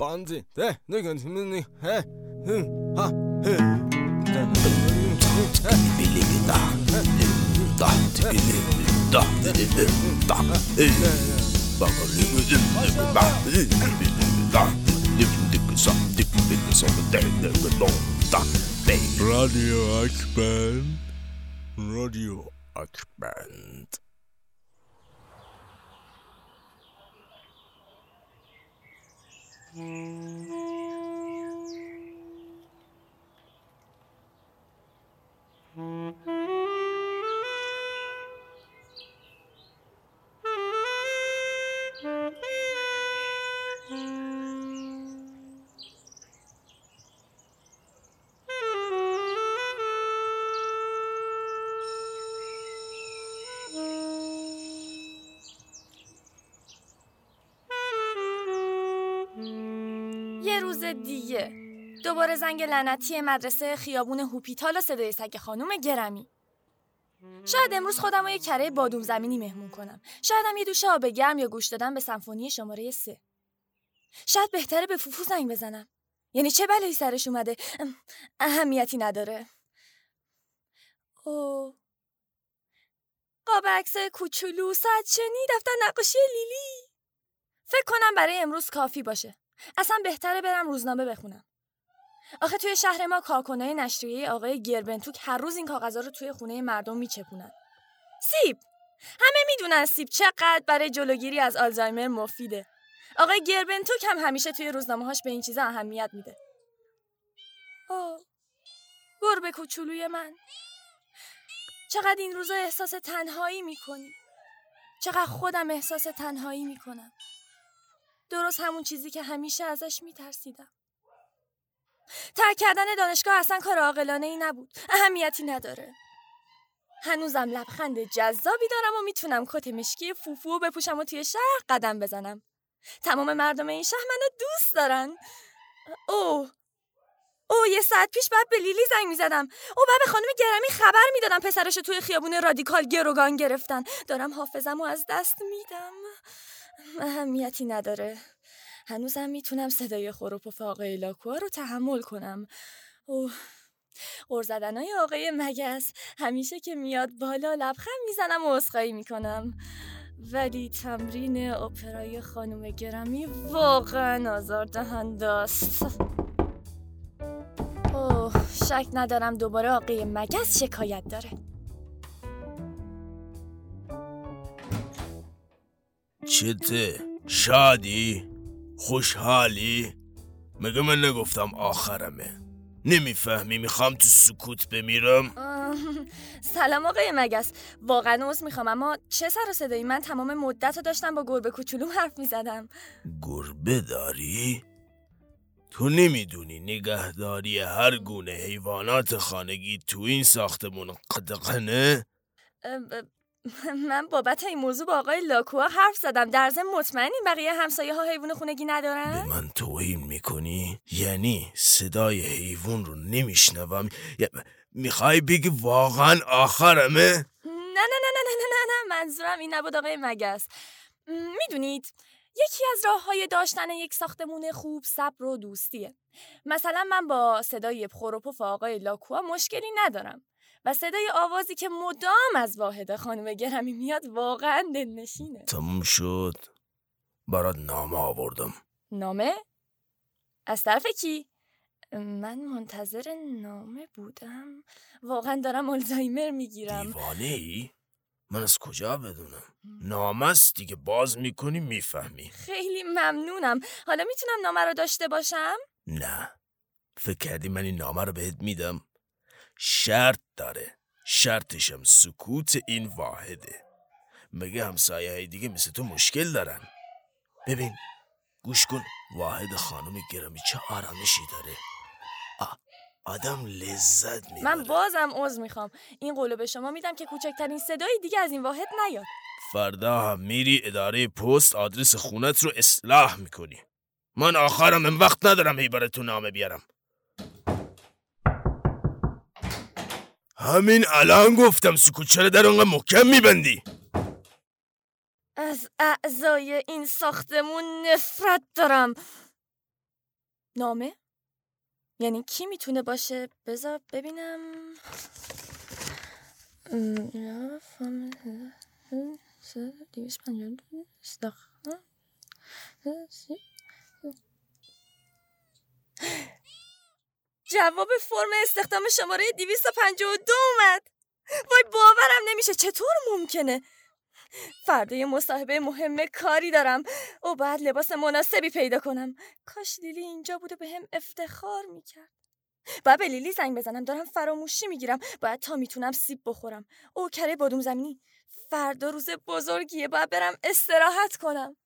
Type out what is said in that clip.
班子，对，那个什么那，哎，嗯，好，嘿，Radio Akband Radio Akband Mm-hmm. یه روز دیگه. دوباره زنگ لعنتی مدرسه خیابون هوپیتال و صدای سگ خانوم گرمی شاید امروز خودم رو یه کره بادوم زمینی مهمون کنم. شاید هم یه دوش آب گرم یا گوش دادن به سمفونی شماره سه. شاید بهتره به فوفو زنگ بزنم. یعنی چه بلایی سرش اومده؟ اهمیتی نداره. او قاب عکس کوچولو ساعت شنی دفتر نقاشی لیلی. فکر کنم برای امروز کافی باشه. اصلا بهتره برم روزنامه بخونم. آخه توی شهر ما کارکنای نشریه آقای گربنتوک هر روز این کاغذا رو توی خونه مردم میچپونن سیب! همه می‌دونن سیب چقدر برای جلوگیری از آلزایمر مفیده. آقای گربنتوک هم همیشه توی روزنامه هاش به این چیزا اهمیت میده. اوه گربه کوچولوی من. چقدر این روزا احساس تنهایی می‌کنی. چقدر خودم احساس تنهایی می‌کنم. درست همون چیزی که همیشه ازش میترسیدم. ترک کردن دانشگاه اصلا کار عاقلانه ای نبود. اهمیتی نداره. هنوزم لبخند جذابی دارم و می‌تونم کت مشکی فوفو بپوشم و توی شهر قدم بزنم. تمام مردم این شهر منو دوست دارن. اوه. اوه یه ساعت پیش بعد به لیلی زنگ می‌زدم. او بعد به خانم گرمی خبر می‌دادم پسرش توی خیابون رادیکال گروگان گرفتن. دارم حافظم و از دست میدم. اهمیتی نداره. هنوزم می‌تونم صدای خروپف آقای لاکوا رو تحمل کنم. اوه غر زدنای آقای مگس. همیشه که میاد بالا لبخند می‌زنم و اسخایی می‌کنم. ولی تمرین اپرای خانم گرمی واقعا آزاردهنده است. اوه شک ندارم دوباره آقای مگس شکایت داره. چته شادی؟ خوشحالی؟ مگه من نگفتم آخرمه؟ نمی‌فهمی می‌خوام تو سکوت بمیرم؟ سلام آقای مگس. واقعا عذر می‌خوام اما چه سر و صدایی؟ من تمام مدت رو داشتم با گربه کوچولو حرف می‌زدم. گربه داری؟ تو نمی‌دونی نگهداری هر گونه حیوانات خانگی تو این ساختمون قدقنه؟ من بابت این موضوع با آقای لاکوا حرف زدم. در ضمن مطمئنی بقیه همسایه ها حیوان خونگی ندارن؟ به من توهین می‌کنی؟ یعنی صدای حیوان رو نمیشنوم. می‌خوای بگی واقعا آخرمه؟ نه نه نه نه نه نه نه منظورم این نبود آقای مگس. می‌دونید یکی از راه های داشتن یک ساختمون خوب صبر و دوستیه. مثلا من با صدای پروپوف آقای لاکوا مشکلی ندارم. و صدای آوازی که مدام از واحد خانم گرمی میاد واقعا دلنشینه تموم شد برات نامه آوردم نامه؟ از طرف کی؟ من منتظر نامه بودم واقعا دارم آلزایمر می‌گیرم دیوانه ای؟ من از کجا بدونم؟ نامه است دیگه باز می‌کنی می‌فهمی خیلی ممنونم حالا می‌تونم نامه رو داشته باشم؟ نه فکر کردی من این نامه رو بهت میدم شرط داره. شرطشم سکوت این واحده. مگه همسایه های دیگه مثل تو مشکل دارن. ببین گوش کن واحد خانم گرامی چه آرامشی داره. آ آدم لذت می‌بره. من بازم عذر می‌خوام. این قولو به شما میدم که کوچکترین صدایی دیگه از این واحد نیاد. فردا هم میری اداره پست آدرس خونت رو اصلاح می‌کنی. من آخرم این وقت ندارم هی برای تو نامه بیارم. همین الان گفتم سکوت چرا در اونقدر محکم میبندی از اعضای این ساختمون نفرت دارم نامه؟ یعنی کی می‌تونه باشه؟ بذار ببینم جواب فرم استخدام شماره 252 اومد. وای باورم نمیشه. چطور ممکنه؟ فردا یه مصاحبه مهم کاری دارم. و بعد لباس مناسبی پیدا کنم. کاش لیلی اینجا بوده به هم افتخار می‌کرد. باید به لیلی زنگ بزنم. دارم فراموشی می‌گیرم. باید تا می‌تونم سیب بخورم. او کره بادوم زمینی. فردا روز بزرگیه. باید برم استراحت کنم.